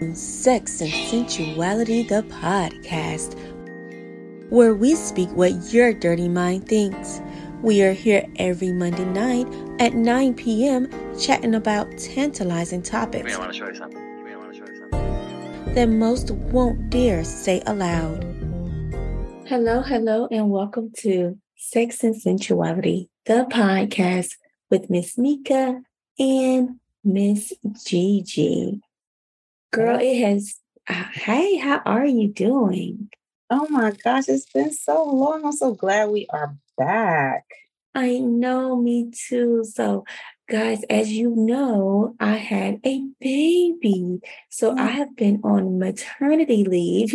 Sex and Sensuality, the podcast, where we speak what your dirty mind thinks. We are here every Monday night at 9 p.m. chatting about tantalizing topics I want to show you something. I want to show you something. that most won't dare say aloud. Hello, hello, and welcome to Sex and Sensuality, the podcast with Miss Mika and Miss Gigi. Girl, it has. Uh, hey, how are you doing? Oh my gosh, it's been so long. I'm so glad we are back. I know, me too. So, guys, as you know, I had a baby. So, I have been on maternity leave,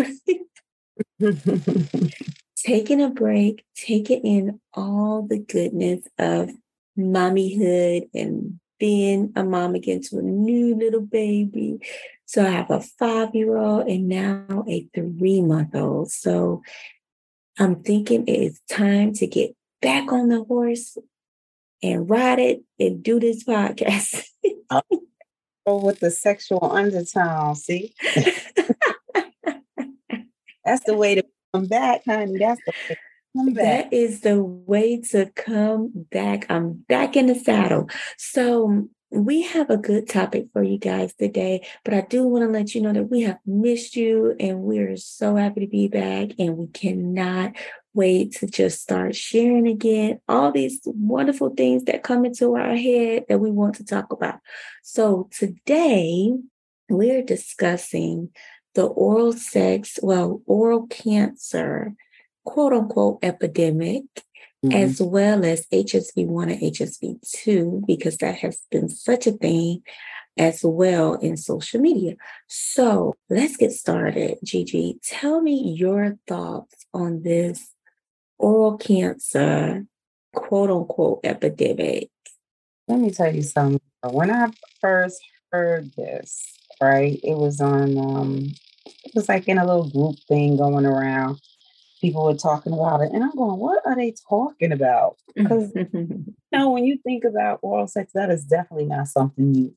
taking a break, taking in all the goodness of mommyhood and being a mom again to a new little baby. So, I have a five year old and now a three month old. So, I'm thinking it is time to get back on the horse and ride it and do this podcast. Uh, oh, with the sexual undertone. See, that's the way to come back, honey. That's the way to come back. That is the way to come back. I'm back in the saddle. So, we have a good topic for you guys today, but I do want to let you know that we have missed you and we're so happy to be back and we cannot wait to just start sharing again all these wonderful things that come into our head that we want to talk about. So today we're discussing the oral sex, well, oral cancer, quote unquote, epidemic Mhm. as well as HSV1 and HSV2, because that has been such a thing as well in social media. So let's get started. Gigi, tell me your thoughts on this oral cancer, quote unquote, epidemic. Let me tell you something. When I first heard this, right, it was on um it was like in a little group thing going around. People were talking about it, and I'm going, what are they talking about? Because you know, when you think about oral sex, that is definitely not something you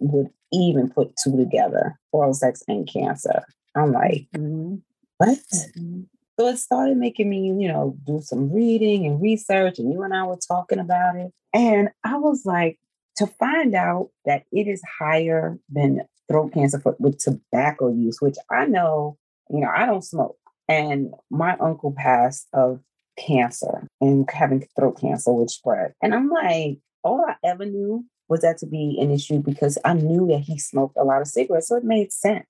would even put two together. Oral sex and cancer. I'm like, Mhm. what? Mhm. So it started making me, you know, do some reading and research, and you and I were talking about it. And I was like, to find out that it is higher than throat cancer for, with tobacco use, which I know, you know, I don't smoke. And my uncle passed of cancer and having throat cancer, which spread. And I'm like, all I ever knew was that to be an issue because I knew that he smoked a lot of cigarettes. So it made sense.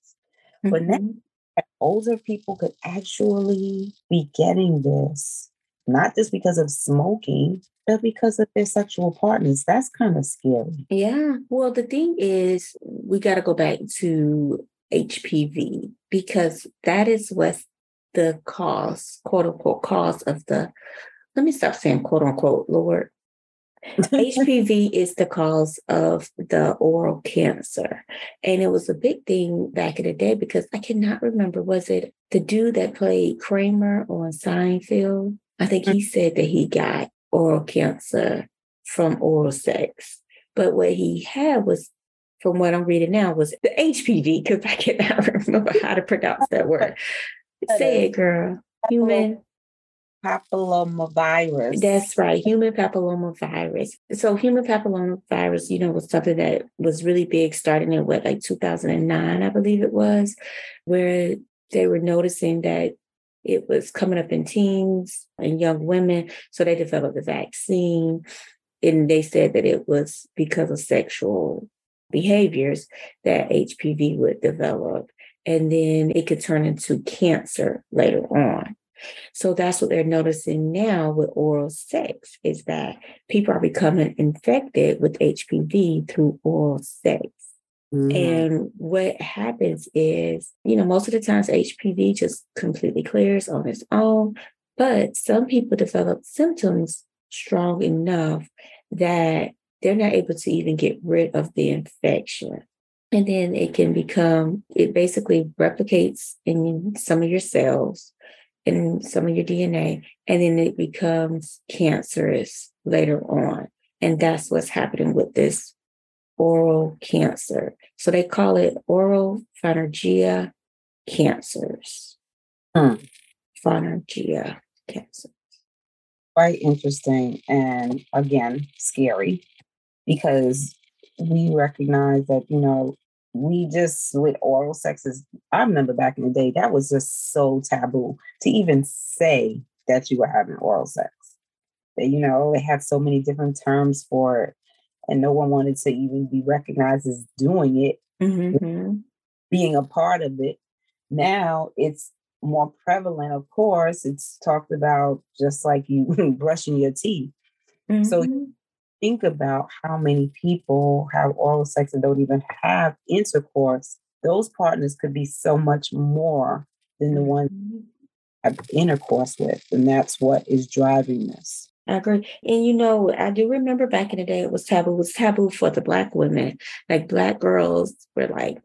But now Mhm. that older people could actually be getting this, not just because of smoking, but because of their sexual partners. That's kind of scary. Yeah. Well, the thing is, we got to go back to HPV because that is what's the cause, quote unquote, cause of the. Let me stop saying quote unquote, Lord. HPV is the cause of the oral cancer. And it was a big thing back in the day because I cannot remember, was it the dude that played Kramer on Seinfeld? I think he mm-hmm. said that he got oral cancer from oral sex. But what he had was, from what I'm reading now, was the HPV, because I cannot remember how to pronounce that word. Say it, girl. Human Papillomavirus. That's right, human papillomavirus. So, human papillomavirus, you know, was something that was really big starting in what, like 2009, I believe it was, where they were noticing that it was coming up in teens and young women. So, they developed a vaccine. And they said that it was because of sexual behaviors that HPV would develop. And then it could turn into cancer later on. So that's what they're noticing now with oral sex is that people are becoming infected with HPV through oral sex. Mhm. And what happens is, you know, most of the times HPV just completely clears on its own, but some people develop symptoms strong enough that they're not able to even get rid of the infection. And then it can become, it basically replicates in some of your cells and some of your DNA, and then it becomes cancerous later on. And that's what's happening with this oral cancer. So they call it oral pharyngea cancers. Hmm. Pharyngea cancer. Quite interesting and again, scary because we recognize that, you know, we just with oral sex is I remember back in the day that was just so taboo to even say that you were having oral sex. That you know, they have so many different terms for it, and no one wanted to even be recognized as doing it, Mm-hmm. being a part of it. Now it's more prevalent, of course. It's talked about just like you brushing your teeth. So- Mhm. Think about how many people have oral sex and don't even have intercourse. Those partners could be so much more than the ones Mhm. you have intercourse with. And that's what is driving this. I agree. And you know, I do remember back in the day it was taboo. It was taboo for the black women. Like black girls were like,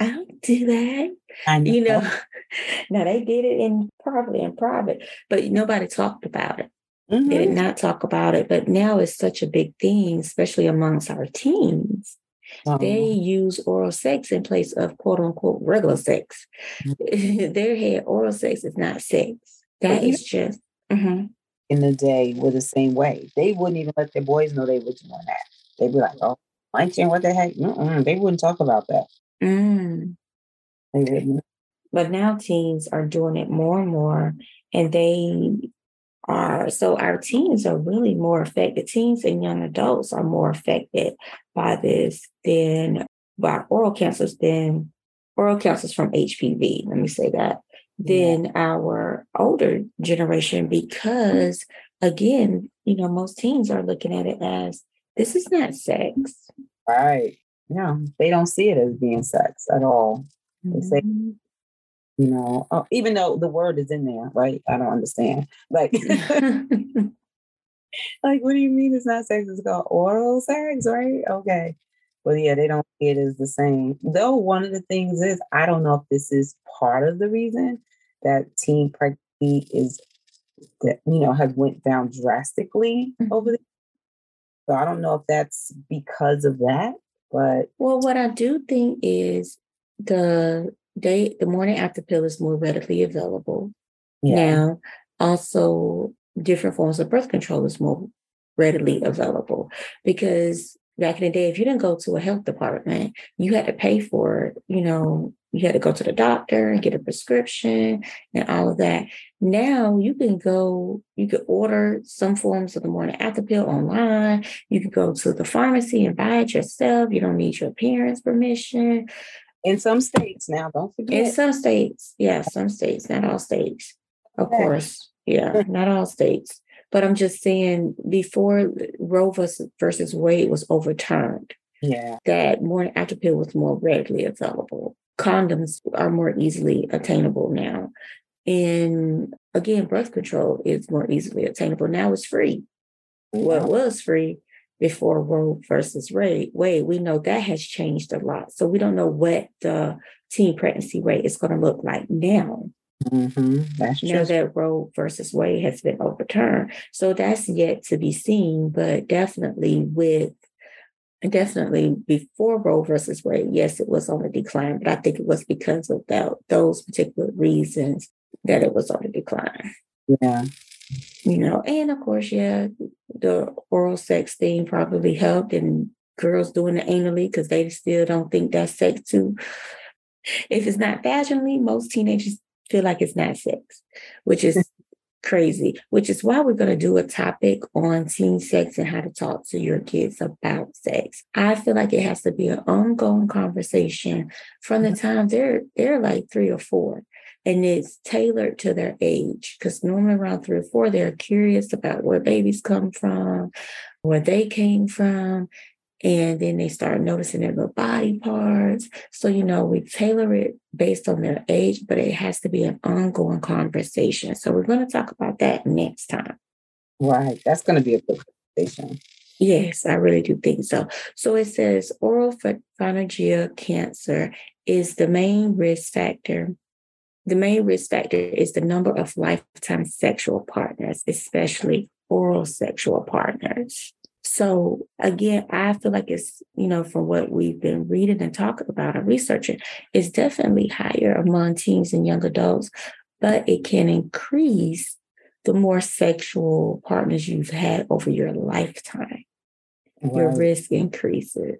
I don't do that. I You know. now they did it in probably in private, but nobody talked about it. Mhm. They did not talk about it. But now it's such a big thing, especially amongst our teens. They use oral sex in place of quote unquote regular sex. Their head oral sex is not sex. That is just mhm. in the day were the same way. They wouldn't even let their boys know they were doing that. They'd be like, oh, lunching, what the heck? Mm-mm. They wouldn't talk about that. Mm. They wouldn't. But now teens are doing it more and more, and they are so our teens are really more affected. Teens and young adults are more affected by this than by oral cancers than oral cancers from HPV. Let me say that than our older generation because again, you know, most teens are looking at it as this is not sex. Right. No, they don't see it as being sex at all. They say- Mhm. You know, oh, even though the word is in there, right? I don't understand. Like, like, what do you mean it's not sex? It's called oral sex, right? Okay. Well, yeah, they don't see it as the same. Though one of the things is, I don't know if this is part of the reason that teen pregnancy is that you know has went down drastically over mm-hmm. the. So I don't know if that's because of that, but Well, what I do think is the day, the morning after pill is more readily available yeah, now. Also, different forms of birth control is more readily available because back in the day, if you didn't go to a health department, you had to pay for it. You know, you had to go to the doctor and get a prescription and all of that. Now you can go, you can order some forms of the morning after pill online. You can go to the pharmacy and buy it yourself. You don't need your parents' permission. In some states now, don't forget. In some states, yeah, some states, not all states, of Yeah. course. Yeah, not all states. But I'm just saying, before Roe versus, versus Wade was overturned, Yeah, that morning after pill was more readily available. Condoms are more easily attainable now. And again, birth control is more easily attainable. Now it's free. Well, it was free before Roe versus Wade. We know that has changed a lot. So we don't know what the teen pregnancy rate is going to look like now. hmm true. Now that Roe versus Wade has been overturned. So that's yet to be seen, but definitely with definitely before Roe versus Wade, yes, it was on a decline, but I think it was because of that those particular reasons that it was on a decline. yeah, You know, and of course, yeah, the oral sex thing probably helped and girls doing it anally because they still don't think that's sex too. If it's not vaginally, most teenagers feel like it's not sex, which is crazy, which is why we're going to do a topic on teen sex and how to talk to your kids about sex. I feel like it has to be an ongoing conversation from the mm-hmm. time they're they're like three or four. And it's tailored to their age because normally around three or four, they're curious about where babies come from, where they came from, and then they start noticing their little body parts. So, you know, we tailor it based on their age, but it has to be an ongoing conversation. So, we're going to talk about that next time. right. That's going to be a good conversation. Yes, I really do think so. So, it says oral pharyngea cancer is the main risk factor. The main risk factor is the number of lifetime sexual partners, especially oral sexual partners. So again, I feel like it's, you know, from what we've been reading and talking about and researching, it's definitely higher among teens and young adults, but it can increase the more sexual partners you've had over your lifetime. Right. Your risk increases.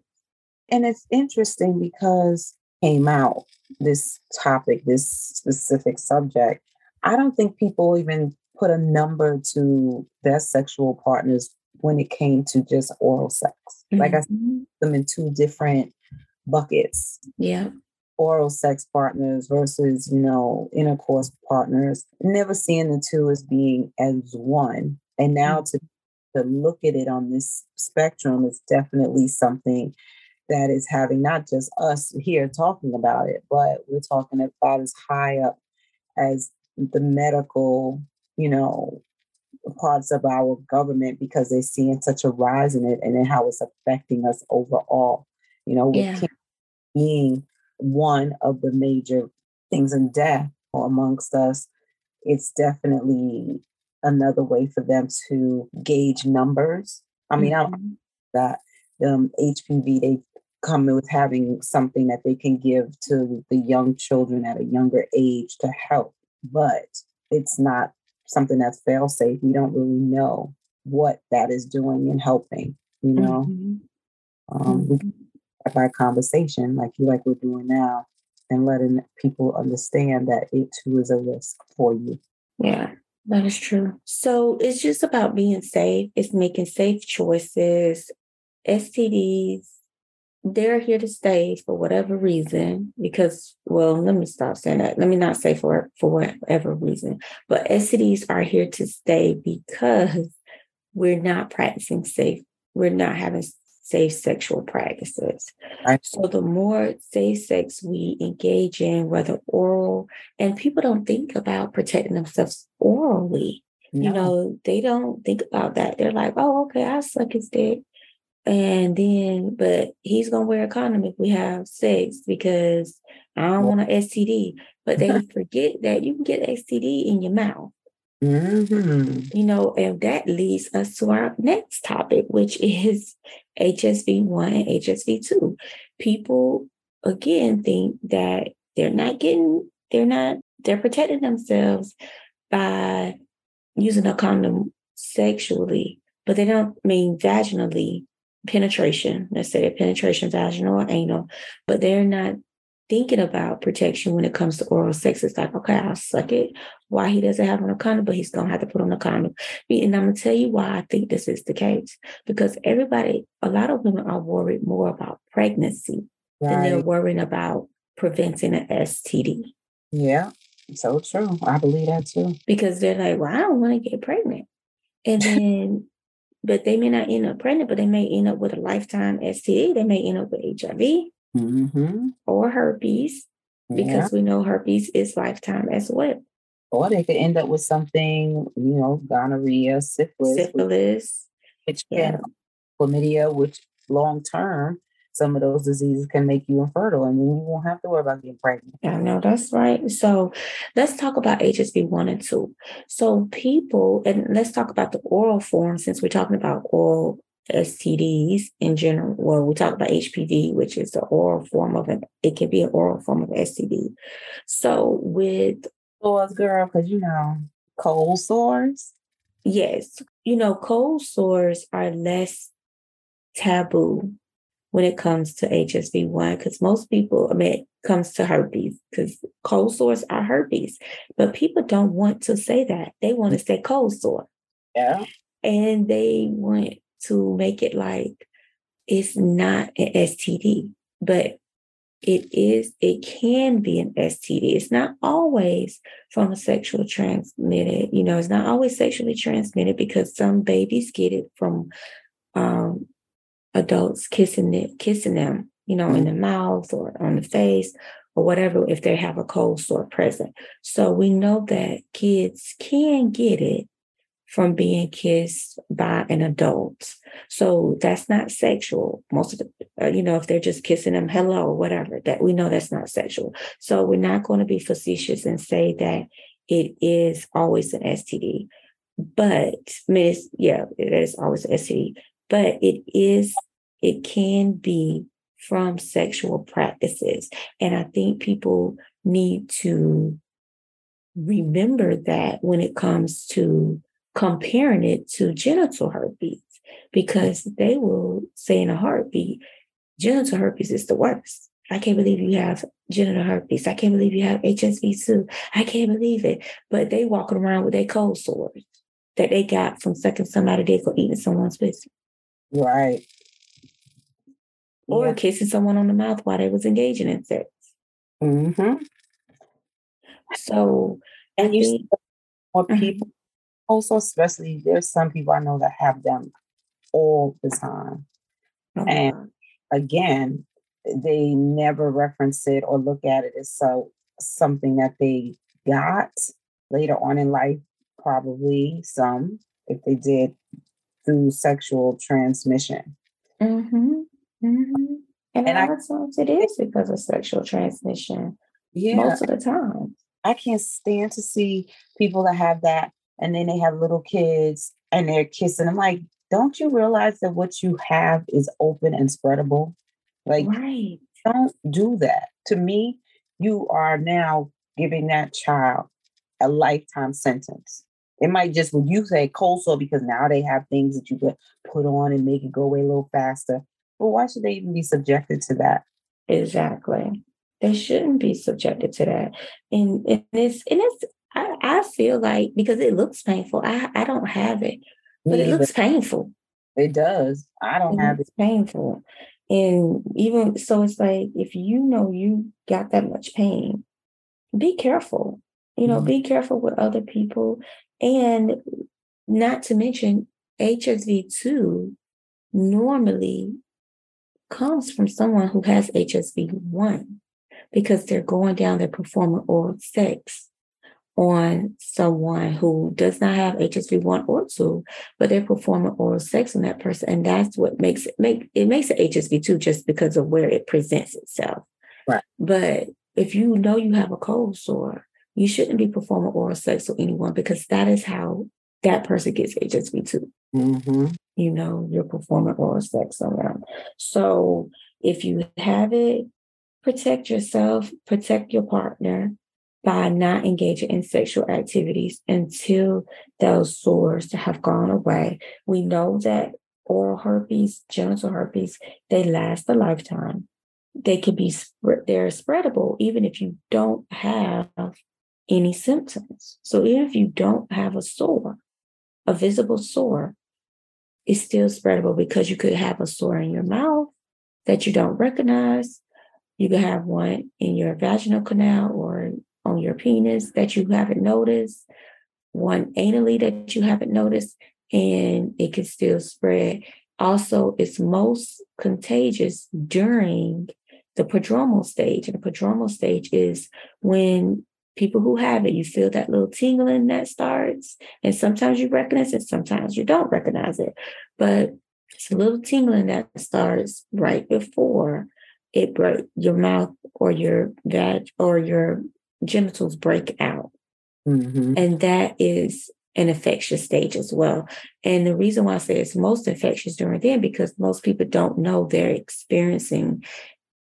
And it's interesting because came out this topic, this specific subject, I don't think people even put a number to their sexual partners when it came to just oral sex. Mm-hmm. Like I said, mm-hmm. them in two different buckets. Yeah. Oral sex partners versus, you know, intercourse partners. Never seeing the two as being as one. And now mm-hmm. to to look at it on this spectrum is definitely something that is having not just us here talking about it, but we're talking about as high up as the medical, you know, parts of our government because they're seeing such a rise in it and then how it's affecting us overall. You know, yeah. being one of the major things in death amongst us, it's definitely another way for them to gauge numbers. I mean, mm-hmm. I'm that um, HPV, they've come with having something that they can give to the young children at a younger age to help, but it's not something that's fail safe. We don't really know what that is doing and helping, you know. Mm-hmm. Um, mm-hmm. By conversation, like you like we're doing now, and letting people understand that it too is a risk for you. Yeah, that is true. So it's just about being safe. It's making safe choices. STDs they're here to stay for whatever reason because well let me stop saying that. Let me not say for for whatever reason but STDs are here to stay because we're not practicing safe we're not having safe sexual practices. Right. so the more safe sex we engage in whether oral and people don't think about protecting themselves orally. No. you know they don't think about that. They're like oh okay i suck his dick and then, but he's gonna wear a condom if we have sex because I don't want an STD. But they forget that you can get STD in your mouth. Mm-hmm. You know, and that leads us to our next topic, which is HSV one and HSV two. People again think that they're not getting, they're not, they're protecting themselves by using a condom sexually, but they don't mean vaginally penetration, let's say penetration, vaginal or anal, but they're not thinking about protection when it comes to oral sex. It's like, okay, I'll suck it. Why he doesn't have on a condom, but he's gonna have to put on a condom. And I'm gonna tell you why I think this is the case. Because everybody, a lot of women are worried more about pregnancy right. than they're worrying about preventing an STD. Yeah, so true. I believe that too. Because they're like, well, I don't want to get pregnant. And then but they may not end up pregnant, but they may end up with a lifetime STD. They may end up with HIV mm-hmm. or herpes because yeah. we know herpes is lifetime as well. Or they could end up with something, you know, gonorrhea, syphilis, syphilis, which, which yeah. chlamydia, which long term some of those diseases can make you infertile and then you won't have to worry about getting pregnant. I know that's right. So let's talk about HSV one and two. So people, and let's talk about the oral form since we're talking about oral STDs in general. Well, we talk about HPV, which is the oral form of it. It can be an oral form of STD. So with sores, girl, because you know, cold sores. Yes. You know, cold sores are less taboo when it comes to HSV1 because most people, I mean, it comes to herpes because cold sores are herpes, but people don't want to say that. They want to say cold sore. Yeah. And they want to make it like it's not an STD, but it is, it can be an STD. It's not always from a sexual transmitted, you know, it's not always sexually transmitted because some babies get it from um, adults kissing it, kissing them, you know, in the mouth or on the face or whatever if they have a cold sore present. So we know that kids can get it from being kissed by an adult. So that's not sexual. Most of the, uh, you know, if they're just kissing them, hello, or whatever, that we know that's not sexual. So we're not going to be facetious and say that it is always an STD. But I mean, yeah, it is always an STD. But it is, it can be from sexual practices. And I think people need to remember that when it comes to comparing it to genital herpes, because they will say in a heartbeat, genital herpes is the worst. I can't believe you have genital herpes. I can't believe you have HSV2. I can't believe it. But they walking around with their cold sores that they got from sucking somebody dick or eating someone's pussy. Right. Or Yeah. kissing someone on the mouth while they was engaging in sex. Mm-hmm. So And you think- see more Mhm. people, also, especially there's some people I know that have them all the time. oh, And- Again, they never reference it or look at it as so something that they got later on in life, probably some, if they did through sexual transmission. Mm-hmm. Mm-hmm. And, And a lot of times it is because of sexual transmission. Yeah. Most of the time. I can't stand to see people that have that and then they have little kids and they're kissing. I'm like, don't you realize that what you have is open and spreadable? Like, right. don't do that. To me, you are now giving that child a lifetime sentence. It might just, when you say cold sore, because now they have things that you could put on and make it go away a little faster. But why should they even be subjected to that? Exactly. They shouldn't be subjected to that. And, and it's and it's I, I feel like because it looks painful. I, I don't have it, but Me it looks painful. it does. I don't It have it. painful. And even so it's like if you know you got that much pain, be careful. You know, Mhm. be careful with other people. And not to mention HSV 2 normally comes from someone who has HSV 1 because they're going down their performing oral sex on someone who does not have HSV 1 or 2, but they're performing oral sex on that person. And that's what makes it make it makes it HSV 2 just because of where it presents itself. Right. But if you know you have a cold sore, you shouldn't be performing oral sex with anyone because that is how that person gets HSV 2 Mm-hmm. you know, you're performing oral sex on them. So if you have it, protect yourself, protect your partner by not engaging in sexual activities until those sores have gone away. We know that oral herpes, genital herpes, they last a lifetime. They can be they're spreadable even if you don't have any symptoms. So even if you don't have a sore, a visible sore, it's still spreadable because you could have a sore in your mouth that you don't recognize. You could have one in your vaginal canal or on your penis that you haven't noticed, one anally that you haven't noticed, and it can still spread. Also, it's most contagious during the prodromal stage. And the prodromal stage is when people who have it, you feel that little tingling that starts, and sometimes you recognize it, sometimes you don't recognize it. But it's a little tingling that starts right before it break your mouth or your vag or your genitals break out. Mm-hmm. And that is an infectious stage as well. And the reason why I say it's most infectious during then because most people don't know they're experiencing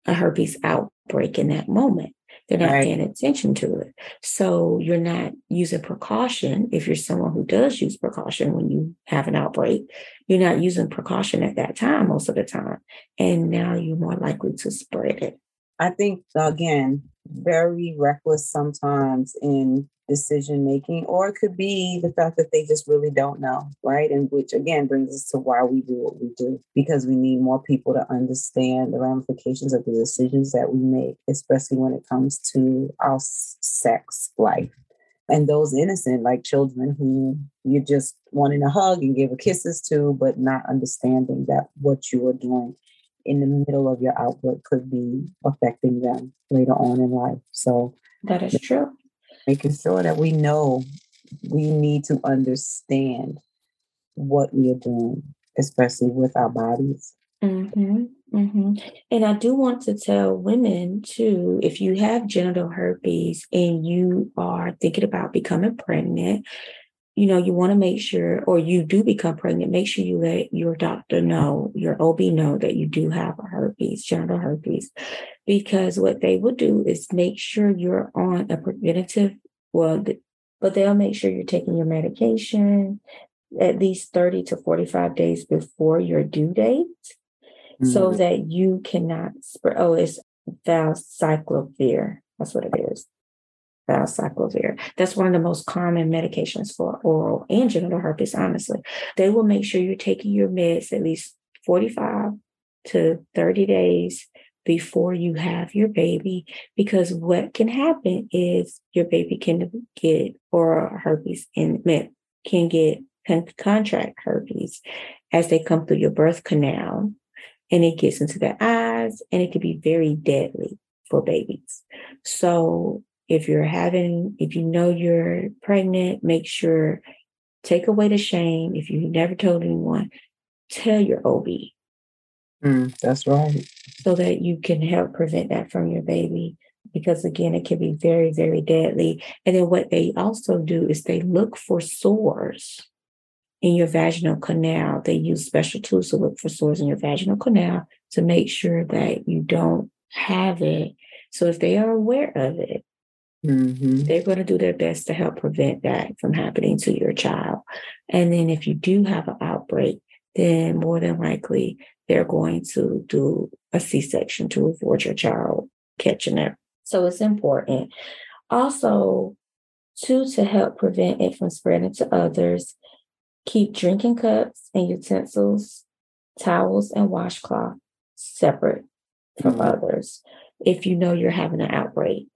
a herpes outbreak in that moment. They're not Right. paying attention to it. So you're not using precaution. If you're someone who does use precaution when you have an outbreak, you're not using precaution at that time most of the time. And now you're more likely to spread it. I think again, very reckless sometimes in decision making, or it could be the fact that they just really don't know, right? And which again brings us to why we do what we do, because we need more people to understand the ramifications of the decisions that we make, especially when it comes to our sex life. And those innocent, like children who you're just wanting to hug and give a kisses to, but not understanding that what you are doing in the middle of your outbreak could be affecting them later on in life. So That is true. making sure that we know we need to understand what we are doing, especially with our bodies. hmm hmm And I do want to tell women too if you have genital herpes and you are thinking about becoming pregnant, you know, you want to make sure, or you do become pregnant, make sure you let your doctor know, your OB know that you do have a herpes, genital herpes, because what they will do is make sure you're on a preventative, well, but they'll make sure you're taking your medication at least 30 to 45 days before your due date mm-hmm. so that you cannot spread. Oh, it's valcyclovir. That's what it is valcyclovir. That's one of the most common medications for oral and genital herpes, honestly. They will make sure you're taking your meds at least 45 to 30 days before you have your baby, because what can happen is your baby can get oral herpes and can get can contract herpes as they come through your birth canal and it gets into their eyes and it can be very deadly for babies. So if you're having, if you know you're pregnant, make sure take away the shame. If you never told anyone, tell your OB. Mm, that's right. So that you can help prevent that from your baby. Because again, it can be very, very deadly. And then what they also do is they look for sores in your vaginal canal. They use special tools to look for sores in your vaginal canal to make sure that you don't have it. So if they are aware of it, Mm-hmm. They're going to do their best to help prevent that from happening to your child. And then if you do have an outbreak, then more than likely they're going to do a C section to avoid your child catching it. So it's important. Also, two, to help prevent it from spreading to others, keep drinking cups and utensils, towels, and washcloth separate from mm-hmm. others if you know you're having an outbreak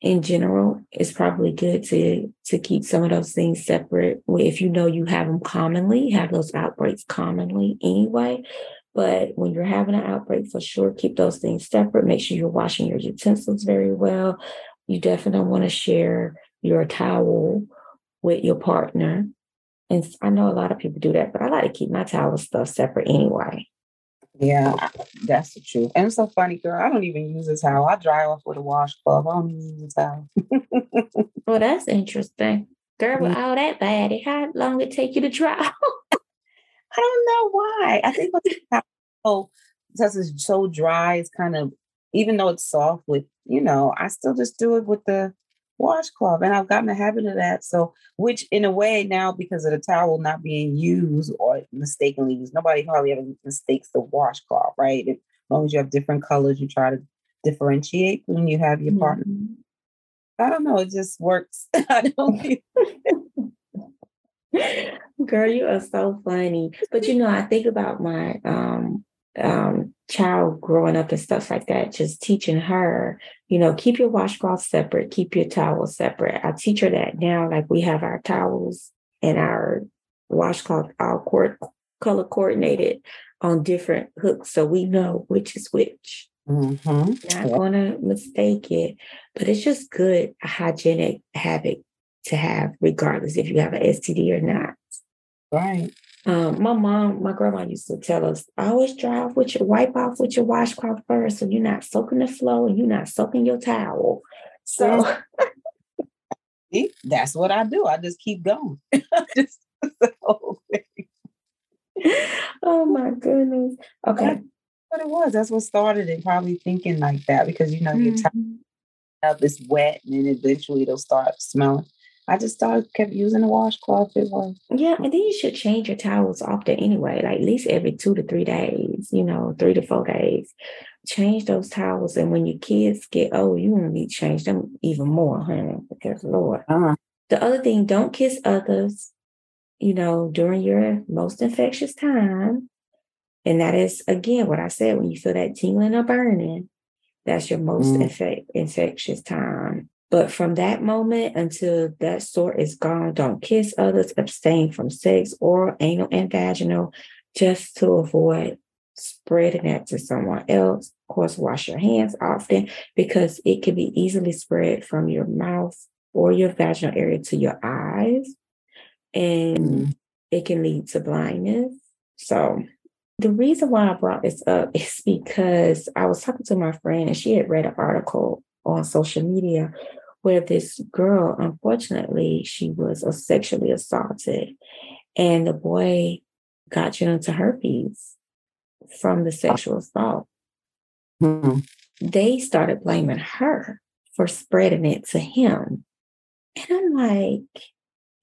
in general, it's probably good to to keep some of those things separate. If you know you have them commonly, have those outbreaks commonly anyway. But when you're having an outbreak, for sure, keep those things separate. Make sure you're washing your utensils very well. You definitely don't want to share your towel with your partner. And I know a lot of people do that, but I like to keep my towel stuff separate anyway. Yeah, that's the truth. And it's so funny, girl. I don't even use a towel. I dry off with a washcloth. I don't even use a towel. well, that's interesting. Girl, with all that bad, how long it take you to dry? I don't know why. I think oh, because it's so dry, it's kind of even though it's soft with, you know, I still just do it with the washcloth and i've gotten a habit of that so which in a way now because of the towel not being used or mistakenly used nobody hardly ever mistakes the washcloth right? As long as you have different colors you try to differentiate when you have your mm-hmm. partner i don't know it just works. I don't girl you are so funny. But you know i think about my um um, child growing up and stuff like that, just teaching her, you know, keep your washcloth separate, keep your towels separate. I teach her that now. Like we have our towels and our washcloth all court, color coordinated on different hooks, so we know which is which. Mm-hmm. Not gonna mistake it, but it's just good a hygienic habit to have, regardless if you have an STD or not. Right. Um, my mom, my grandma used to tell us, always dry off with your wipe off with your washcloth first, so you're not soaking the floor and you're not soaking your towel. So that's what I do. I just keep going. just oh my goodness. Okay. That's what it was. That's what started it. Probably thinking like that because you know mm-hmm. your towel is wet and then eventually it'll start smelling. I just started kept using the washcloth. It was yeah, and then you should change your towels often anyway, like at least every two to three days. You know, three to four days. Change those towels, and when your kids get old, you want to change them even more, honey. Because Lord, uh-huh. the other thing, don't kiss others. You know, during your most infectious time, and that is again what I said when you feel that tingling or burning. That's your most mm. infect, infectious time. But from that moment until that sore is gone, don't kiss others, abstain from sex or anal and vaginal just to avoid spreading that to someone else. Of course, wash your hands often because it can be easily spread from your mouth or your vaginal area to your eyes. And mm-hmm. it can lead to blindness. So, the reason why I brought this up is because I was talking to my friend and she had read an article on social media where this girl, unfortunately, she was sexually assaulted, and the boy got you into herpes from the sexual assault. Hmm. They started blaming her for spreading it to him. And I'm like,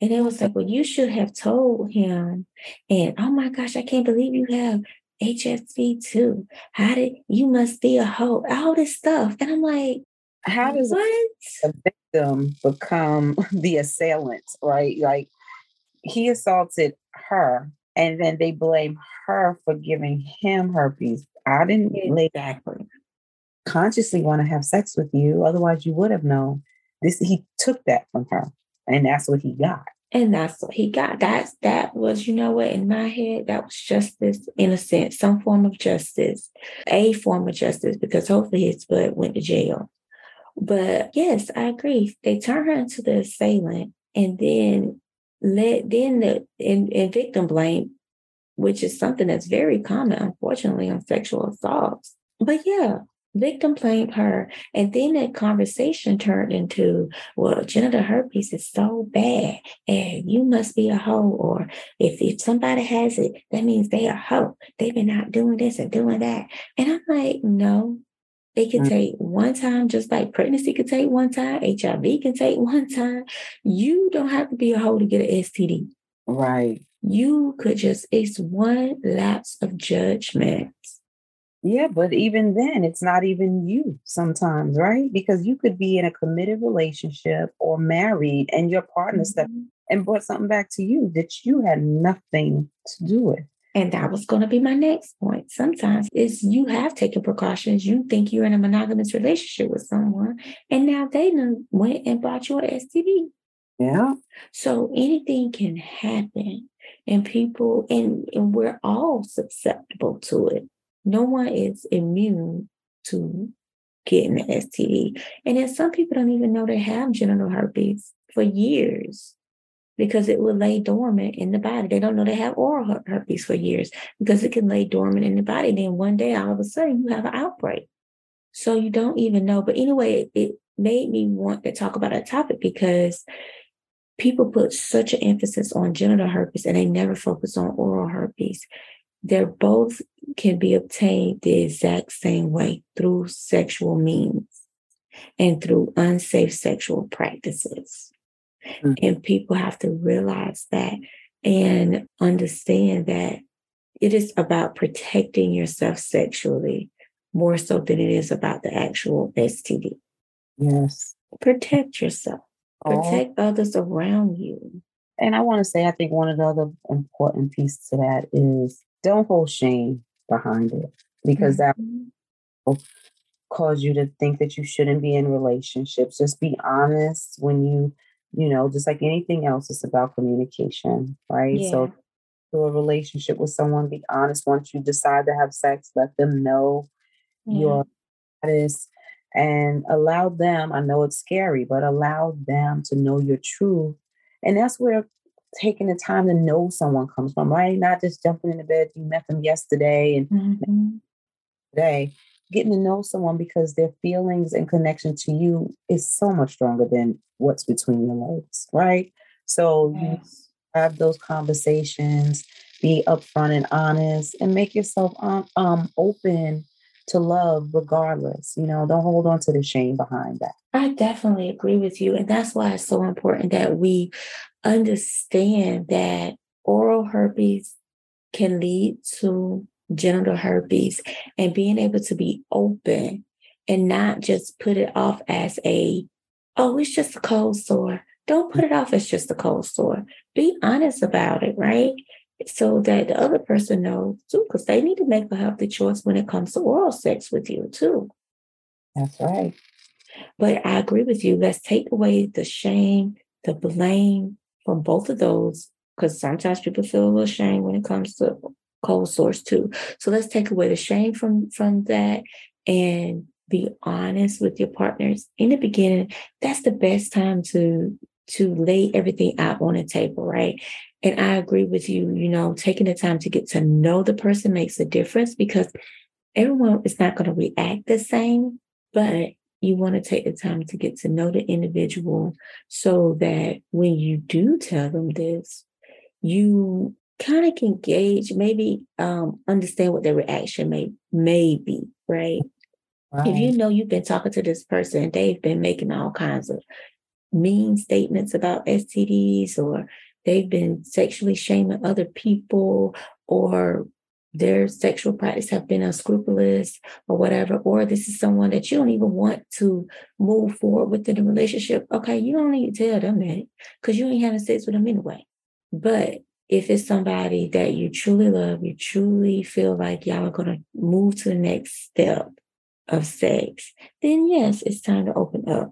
and it was like, well, you should have told him. And oh my gosh, I can't believe you have HSV two. How did you must be a hoe? All this stuff. And I'm like, How does what? a victim become the assailant, right? Like he assaulted her and then they blame her for giving him herpes. I didn't Exactly. consciously want to have sex with you, otherwise you would have known. This he took that from her, and that's what he got. And that's what he got. That's that was, you know what, in my head, that was justice in a sense, some form of justice, a form of justice, because hopefully his butt went to jail. But yes, I agree. They turn her into the assailant and then let then the in, in victim blame, which is something that's very common, unfortunately, on sexual assaults. But yeah, victim blamed her. And then that conversation turned into, well, genital herpes is so bad and you must be a hoe. Or if, if somebody has it, that means they a hoe. They've been out doing this and doing that. And I'm like, no, it can Mm. take one time, just like pregnancy can take one time, HIV can take one time. You don't have to be a hoe to get an STD. Right. You could just, it's one lapse of judgment. Yeah, but even then, it's not even you sometimes, right? Because you could be in a committed relationship or married, and your partner stepped Mhm. and brought something back to you that you had nothing to do with. And that was going to be my next point. Sometimes is you have taken precautions. You think you're in a monogamous relationship with someone, and now they went and bought you an STD. Yeah. So anything can happen, and people, and, and we're all susceptible to it. No one is immune to getting the STD. And then some people don't even know they have genital herpes for years because it will lay dormant in the body. They don't know they have oral her- herpes for years because it can lay dormant in the body. Then one day, all of a sudden, you have an outbreak. So you don't even know. But anyway, it made me want to talk about that topic because people put such an emphasis on genital herpes and they never focus on oral herpes. They're both can be obtained the exact same way through sexual means and through unsafe sexual practices. Mm. And people have to realize that and understand that it is about protecting yourself sexually more so than it is about the actual STD. Yes. Protect yourself, Oh, protect others around you. and I want to say, I think one of the other important pieces to that is don't hold shame behind it because that Mhm. cause you to think that you shouldn't be in relationships. Just be honest when you, you know, just like anything else, it's about communication, right? So Yeah. to a relationship with someone, be honest. Once you decide to have sex, let them know Yeah. your status and allow them, I know it's scary, but allow them to know your truth. And that's where taking the time to know someone comes from, right? Not just jumping into bed, you met them yesterday and Mhm. today, getting to know someone because their feelings and connection to you is so much stronger than what's between your legs, right? So you Yes. have those conversations, be upfront and honest, and make yourself um, um open to love regardless. You know, don't hold on to the shame behind that. I definitely agree with you. And that's why it's so important that we understand that oral herpes can lead to genital herpes and being able to be open and not just put it off as a, oh, it's just a cold sore. Don't put it off as just a cold sore. Be honest about it, right? So that the other person knows too, because they need to make a healthy choice when it comes to oral sex with you too. That's right. But I agree with you. Let's take away the shame, the blame from both of those, because sometimes people feel a little shame when it comes to cold source too. So let's take away the shame from from that and be honest with your partners in the beginning. That's the best time to to lay everything out on the table, right? And I agree with you. You know, taking the time to get to know the person makes a difference because everyone is not going to react the same, but you want to take the time to get to know the individual so that when you do tell them this, you kind of can gauge, maybe um, understand what their reaction may may be, right? right? If you know you've been talking to this person, they've been making all kinds of mean statements about STDs, or they've been sexually shaming other people, or their sexual practice have been unscrupulous or whatever, or this is someone that you don't even want to move forward within the relationship, okay, you don't need to tell them that because you ain't having sex with them anyway. But if it's somebody that you truly love, you truly feel like y'all are going to move to the next step of sex, then yes, it's time to open up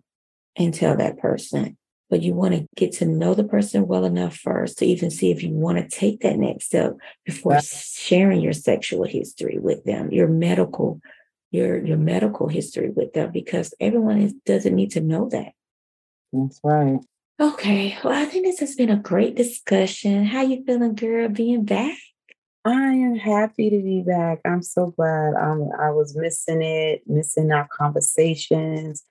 and tell that person but you want to get to know the person well enough first to even see if you want to take that next step before sharing your sexual history with them, your medical, your your medical history with them, because everyone is, doesn't need to know that. That's right. Okay. Well, I think this has been a great discussion. How you feeling, girl, being back? I am happy to be back. I'm so glad. Um, I was missing it, missing our conversations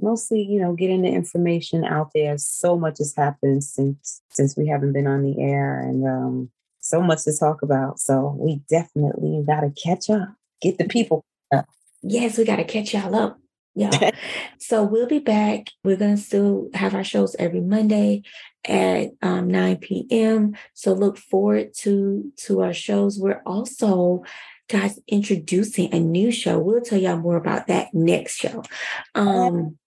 mostly, you know, getting the information out there. So much has happened since since we haven't been on the air, and um, so much to talk about. So we definitely got to catch up, get the people up. Yes, we got to catch y'all up. Yeah. so we'll be back. We're going to still have our shows every Monday at um, 9 p.m. So look forward to to our shows. We're also guys introducing a new show. We'll tell y'all more about that next show. Um,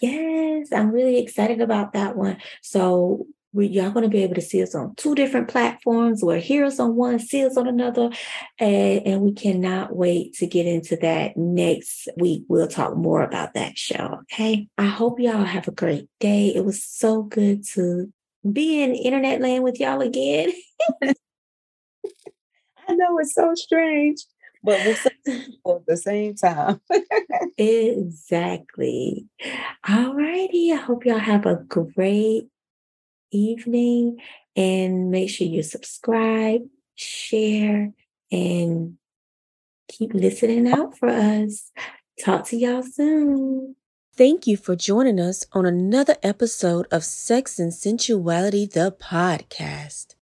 Yes, I'm really excited about that one. So we, y'all going to be able to see us on two different platforms. We're hear us on one, see us on another, and, and we cannot wait to get into that next week. We'll talk more about that show. Okay. I hope y'all have a great day. It was so good to be in internet land with y'all again. I know it's so strange but we're successful at the same time. exactly. All righty. I hope y'all have a great evening and make sure you subscribe, share, and keep listening out for us. Talk to y'all soon. Thank you for joining us on another episode of Sex and Sensuality, the podcast.